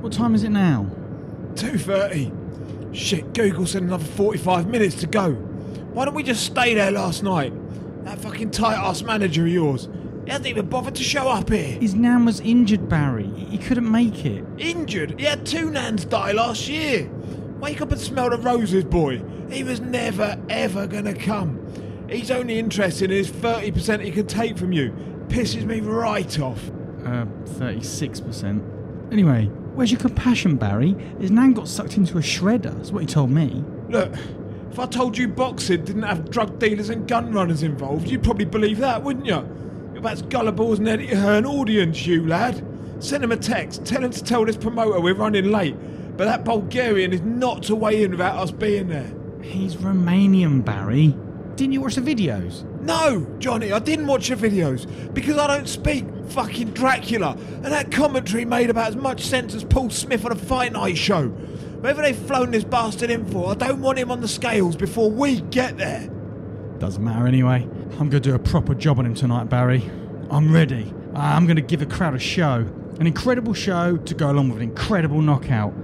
What time is it now? 2.30. Shit, Google said another 45 minutes to go. Why don't we just stay there last night? That fucking tight-ass manager of yours, he hasn't even bothered to show up here. His nan was injured, Barry. He couldn't make it. Injured? He had two nans die last year. Wake up and smell the roses, boy. He was never, ever gonna come. He's only interested in his 30% he can take from you. Pisses me right off. Uh, 36%. Anyway, where's your compassion, Barry? His nan got sucked into a shredder. That's what he told me. Look, if I told you boxing didn't have drug dealers and gun runners involved, you'd probably believe that, wouldn't you? You're about as gullible as an Eddie Hearn audience, you lad. Send him a text. Tell him to tell this promoter we're running late. But that Bulgarian is not to weigh in without us being there. He's Romanian, Barry. Didn't you watch the videos? No, Johnny, I didn't watch the videos because I don't speak fucking Dracula. And that commentary made about as much sense as Paul Smith on a fight night show. Whatever they've flown this bastard in for, I don't want him on the scales before we get there. Doesn't matter anyway. I'm going to do a proper job on him tonight, Barry. I'm ready. I'm going to give the crowd a show. An incredible show to go along with an incredible knockout.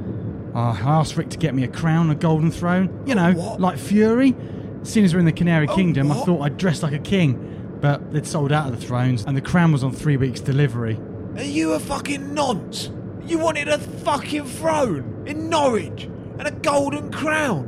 I asked Rick to get me a crown, a golden throne. You know, what? like Fury. Seeing as we're in the Canary A Kingdom, I thought I'd dress like a king. But they'd sold out of the thrones, and the crown was on three weeks' delivery. Are you a fucking nonce? You wanted a fucking throne in Norwich and a golden crown.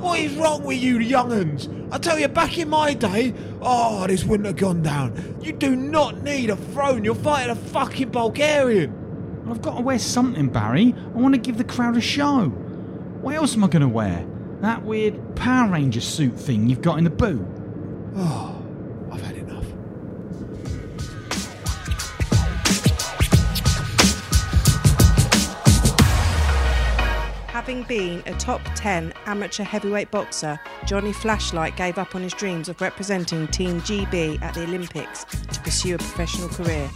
What is wrong with you young'uns? I tell you, back in my day, oh, this wouldn't have gone down. You do not need a throne. You're fighting a fucking Bulgarian. I've got to wear something, Barry. I want to give the crowd a show. What else am I going to wear? That weird Power Ranger suit thing you've got in the boot? Oh, I've had enough. Having been a top 10 amateur heavyweight boxer, Johnny Flashlight gave up on his dreams of representing Team GB at the Olympics to pursue a professional career.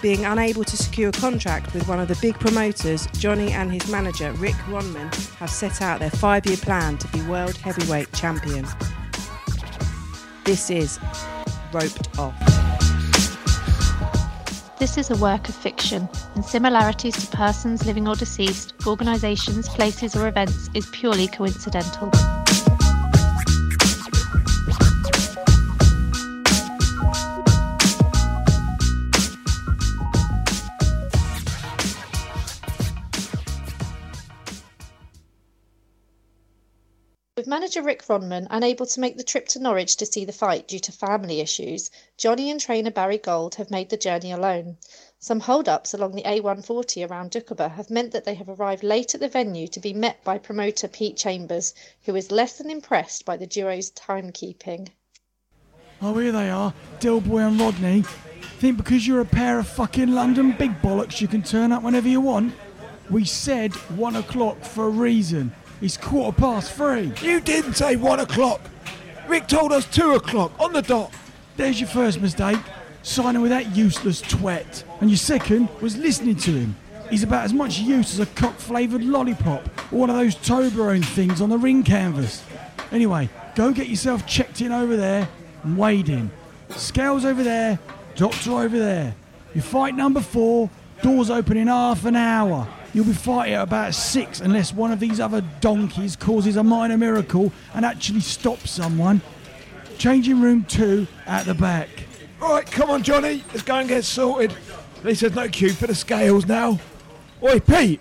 Being unable to secure a contract with one of the big promoters, Johnny and his manager, Rick Ronman, have set out their five year plan to be world heavyweight champion. This is Roped Off. This is a work of fiction, and similarities to persons living or deceased, organisations, places, or events is purely coincidental. With manager Rick Ronman unable to make the trip to Norwich to see the fight due to family issues, Johnny and trainer Barry Gold have made the journey alone. Some hold-ups along the A140 around Dickleburgh have meant that they have arrived late at the venue to be met by promoter Pete Chambers, who is less than impressed by the duo's timekeeping. Oh, here they are, Dillboy and Rodney. Think because you're a pair of fucking London big bollocks you can turn up whenever you want? We said one o'clock for a reason. It's quarter past three. You didn't say one o'clock. Rick told us two o'clock on the dot. There's your first mistake, signing with that useless twat. And your second was listening to him. He's about as much use as a cock flavoured lollipop or one of those Toblerone things on the ring canvas. Anyway, go get yourself checked in over there and weighed in. Scales over there, doctor over there. Your fight number four, doors open in half an hour. You'll be fighting at about six unless one of these other donkeys causes a minor miracle and actually stops someone. Changing room two at the back. Right, come on, Johnny. Let's go and get sorted. At least there's no queue for the scales now. Oi, Pete.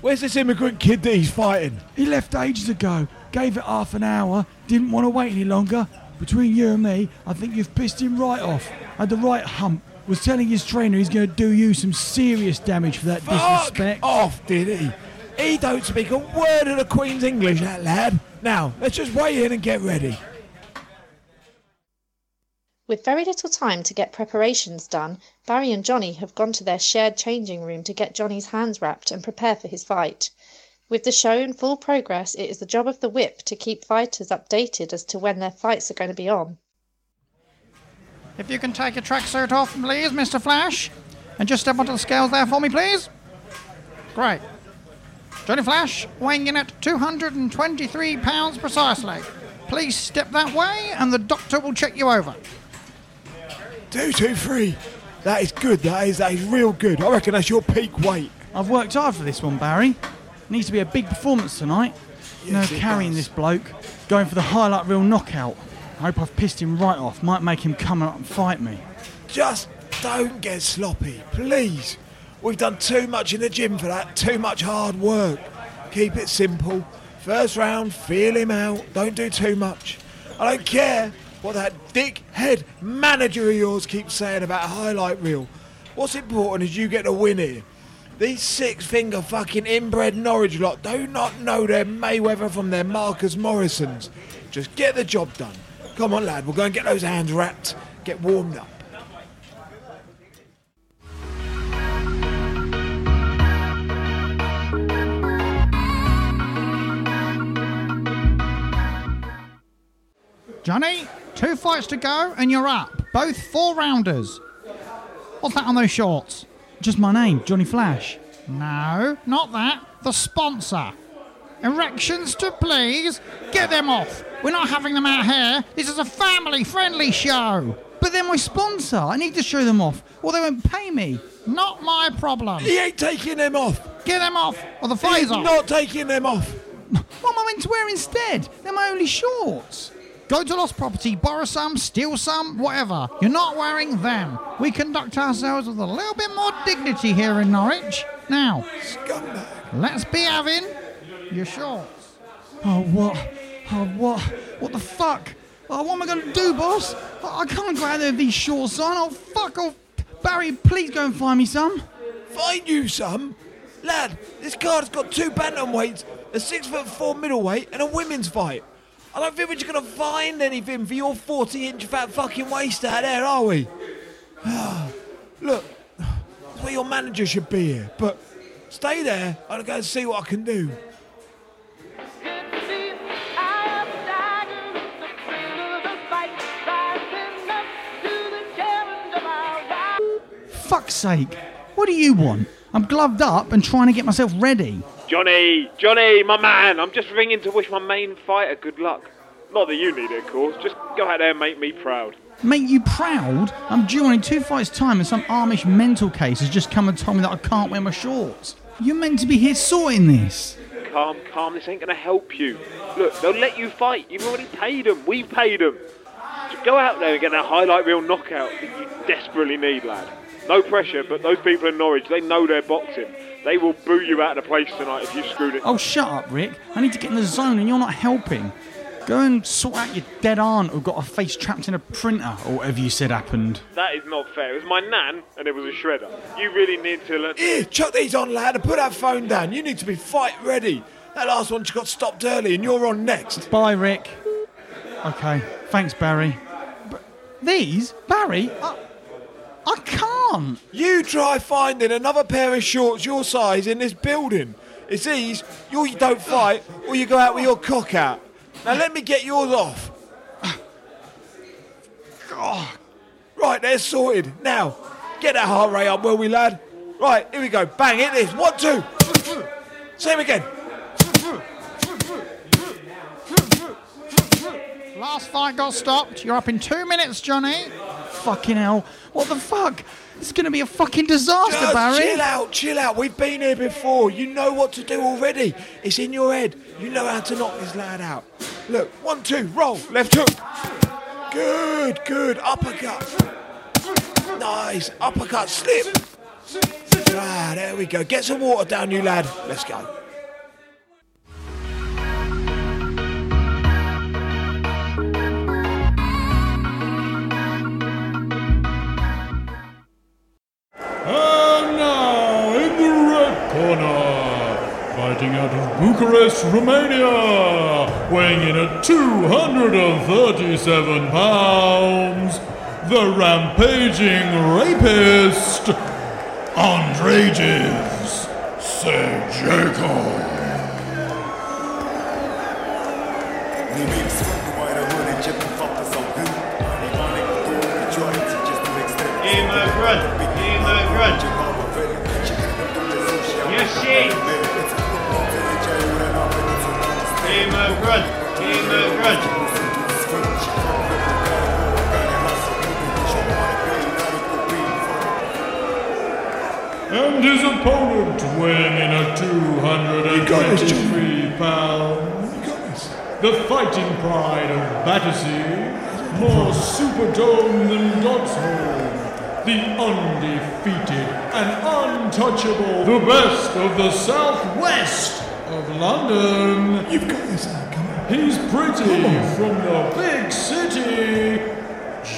Where's this immigrant kid that he's fighting? He left ages ago, gave it half an hour, didn't want to wait any longer. Between you and me, I think you've pissed him right off. Had the right hump. Was telling his trainer he's going to do you some serious damage for that disrespect. Off, did he? He don't speak a word of the Queen's English, that lad. Now, let's just weigh in and get ready. With very little time to get preparations done, Barry and Johnny have gone to their shared changing room to get Johnny's hands wrapped and prepare for his fight. With the show in full progress, it is the job of the whip to keep fighters updated as to when their fights are going to be on. If you can take your tracksuit off, please, Mr. Flash. And just step onto the scales there for me, please. Great. Johnny Flash, weighing in at 223 pounds precisely. Please step that way, and the doctor will check you over. Two, two, three. That is good, that is. That is real good. I reckon that's your peak weight. I've worked hard for this one, Barry. Needs to be a big performance tonight. You know, Yes, it carrying does. this bloke, going for the highlight reel knockout. I hope I've pissed him right off. Might make him come up and fight me. Just don't get sloppy, please. We've done too much in the gym for that, too much hard work. Keep it simple. First round, feel him out. Don't do too much. I don't care what that dickhead manager of yours keeps saying about a highlight reel. What's important is you get a win here. These six finger fucking inbred Norwich lot do not know their Mayweather from their Marcus Morrisons. Just get the job done. Come on, lad, we'll go and get those hands wrapped, get warmed up. Johnny, two fights to go and you're up. Both four rounders. What's that on those shorts? Just my name, Johnny Flash. No, not that. The sponsor. Erections to please. Get them off. We're not having them out here. This is a family friendly show. But they're my sponsor. I need to show them off, or they won't pay me. Not my problem. He ain't taking them off. Get them off or the He's fight's off. not taking them off. What am I meant to wear instead? They're my only shorts. Go to lost property, borrow some, steal some, whatever. You're not wearing them. We conduct ourselves with a little bit more dignity here in Norwich. Now, Scumbag. let's be having your shorts. Oh, what? Oh, what? What the fuck? Oh, what am I going to do, boss? I I can't go out there with these shorts on. Oh, fuck off. Barry, please go and find me some. Find you some. Lad, this card's got two bantamweights, a six foot four middleweight, and a women's fight. I don't think we're just gonna find anything for your 40 inch fat fucking waist out there, are we? Look, that's where your manager should be here, but stay there. I'll go and see what I can do. Fuck's sake. What do you want? I'm gloved up and trying to get myself ready. Johnny, Johnny, my man, I'm just ringing to wish my main fighter good luck. Not that you need it, of course. Just go out there and make me proud. Make you proud? I'm due on in two fights' time and some Amish mental case has just come and told me that I can't wear my shorts. You're meant to be here sorting this. Calm, calm, this ain't gonna help you. Look, they'll let you fight. You've already paid them. We've paid them. Just go out there and get that highlight reel knockout that you desperately need, lad. No pressure, but those people in Norwich, they know their boxing. They will boo you out of the place tonight if you screwed it. Oh, shut up, Rick. I need to get in the zone and you're not helping. Go and sort out your dead aunt who got her face trapped in a printer or whatever you said happened. That is not fair. It was my nan, and it was a shredder. You really need to learn. Here, chuck these on, lad, and put that phone down. You need to be fight ready. That last one just got stopped early, and you're on next. Bye, Rick. Okay, thanks, Barry. But these? Barry? I, I can't. You try finding another pair of shorts your size in this building. It's these, you you don't fight, or you go out with your cock out. Now let me get yours off. Oh, right, they're sorted. Now, get that heart rate up, will we, lad? Right, here we go. Bang, hit this. One, two. Same again. Last fight got stopped. You're up in two minutes, Johnny. Fucking hell. What the fuck? It's gonna be a fucking disaster, Just Barry. chill out, chill out. We've been here before. You know what to do already. It's in your head. You know how to knock this lad out. Look, one, two, roll, left hook. Good, good. Uppercut. Nice. Uppercut, slip. Ah, there we go. Get some water down, you lad. Let's go. Weighing in at 237 pounds, the rampaging rapist, Andrejas Sejeko. Immigrant, immigrant. And his opponent weighing in at 223 pounds. The fighting pride of Battersea, more superdome than God's Godsholm. The undefeated and untouchable, the best of the southwest of London. You've got this, Ad. Come. He's pretty from the big city,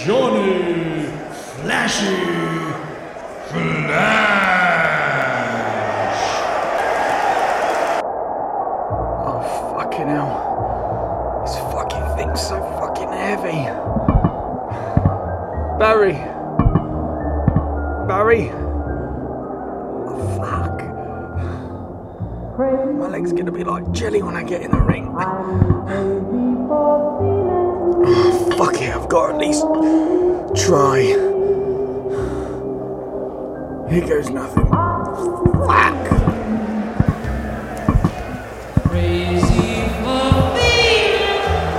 Johnny Flashy Flash. Oh, fucking hell. This fucking thing's so fucking heavy. Barry. Barry. Leg's gonna be like jelly when I get in the ring. Oh, fuck it, I've got to at least try. Here goes nothing. Fuck.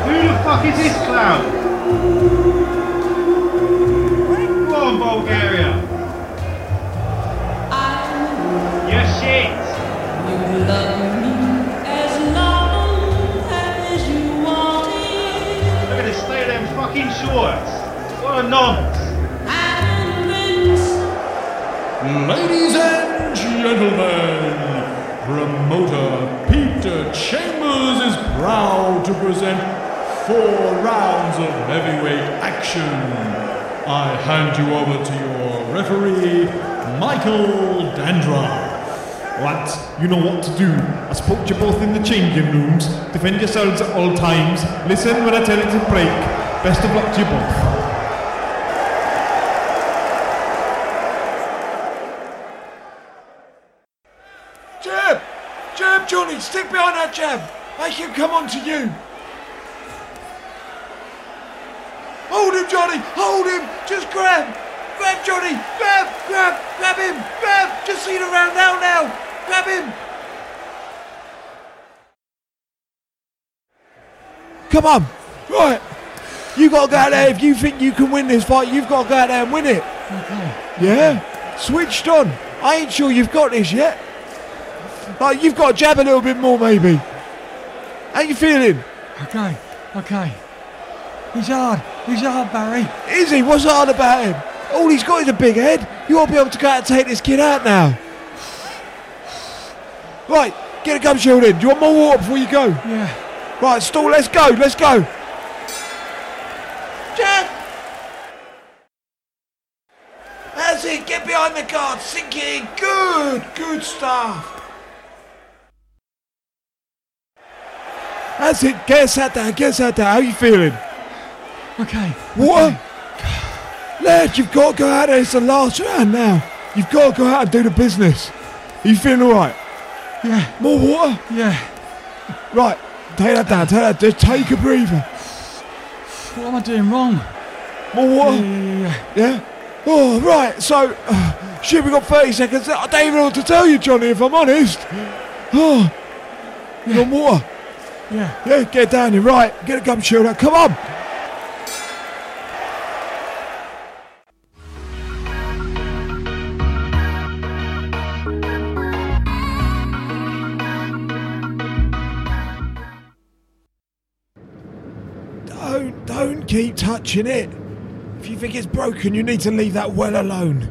Who the fuck is this clown? Ladies and gentlemen, promoter Peter Chambers is proud to present four rounds of heavyweight action. I hand you over to your referee, Michael Dandra. Lads, you know what to do. I spoke to you both in the changing rooms. Defend yourselves at all times. Listen when I tell you to break. Best of luck to you both. Jab! Jab, Johnny! Stick behind that jab! Make him come on to you! Hold him, Johnny! Hold him! Just grab! Grab, Johnny! Grab! Grab! Grab him! Grab! Just see the round out now! Grab him! Come on! Right! You gotta go out there. If you think you can win this fight, you've got to go out there and win it. Yeah? Switched on. I ain't sure you've got this yet. Like, you've got to jab a little bit more, maybe. How you feeling? Okay, okay. He's hard. He's hard, Barry. Is he? What's hard about him? All he's got is a big head. You ought to be able to go out and take this kid out now. Right, get a gum shield in. Do you want more water before you go? Yeah. Right, stall, let's go, let's go. Jack! That's it, get behind the guard, sink it in. Good, good stuff. That's it, get sat down, get sat down. How you feeling? Okay. What? Lad, you've got to go out there. It's the last round now. You've got to go out and do the business. Are you feeling all right? Yeah, More water? yeah. Right, take that down, take that. Just take a breather. What am I doing wrong? More water? yeah, yeah. Yeah? Oh, right. So, uh, shit, we got 30 seconds. I don't even know what to tell you, Johnny, if I'm honest. Oh, you want water? Yeah. Yeah, get down here. Right, get a gum out. Come on. Don't, don't keep touching it. If you think it's broken, you need to leave that well alone.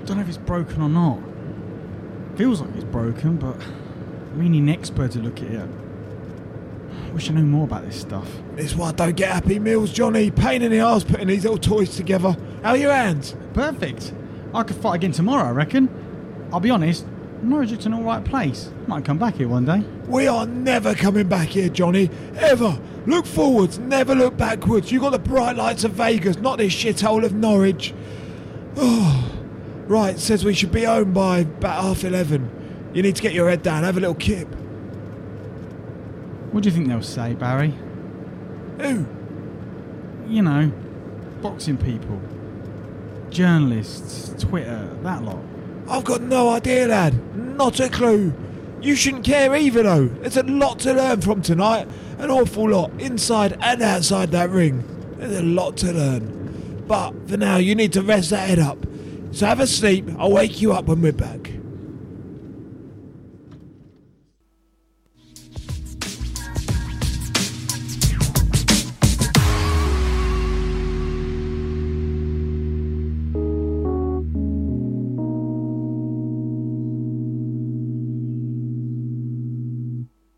I don't know if it's broken or not. Feels like it's broken, but we need an expert to look at it. Wish I knew more about this stuff. This is why I don't get happy meals, Johnny. Pain in the arse putting these little toys together. How are your hands? Perfect. I could fight again tomorrow, I reckon. I'll be honest, Norwich is an alright place. Might come back here one day. We are never coming back here, Johnny. Ever. Look forwards, never look backwards. You got the bright lights of Vegas, not this shithole of Norwich. Oh, right. Says we should be home by about half eleven. You need to get your head down. Have a little kip. What do you think they'll say, Barry? Who? You know, boxing people, journalists, Twitter, that lot. I've got no idea, lad. Not a clue. You shouldn't care either, though. There's a lot to learn from tonight. An awful lot, inside and outside that ring. There's a lot to learn. But for now, you need to rest that head up. So have a sleep. I'll wake you up when we're back.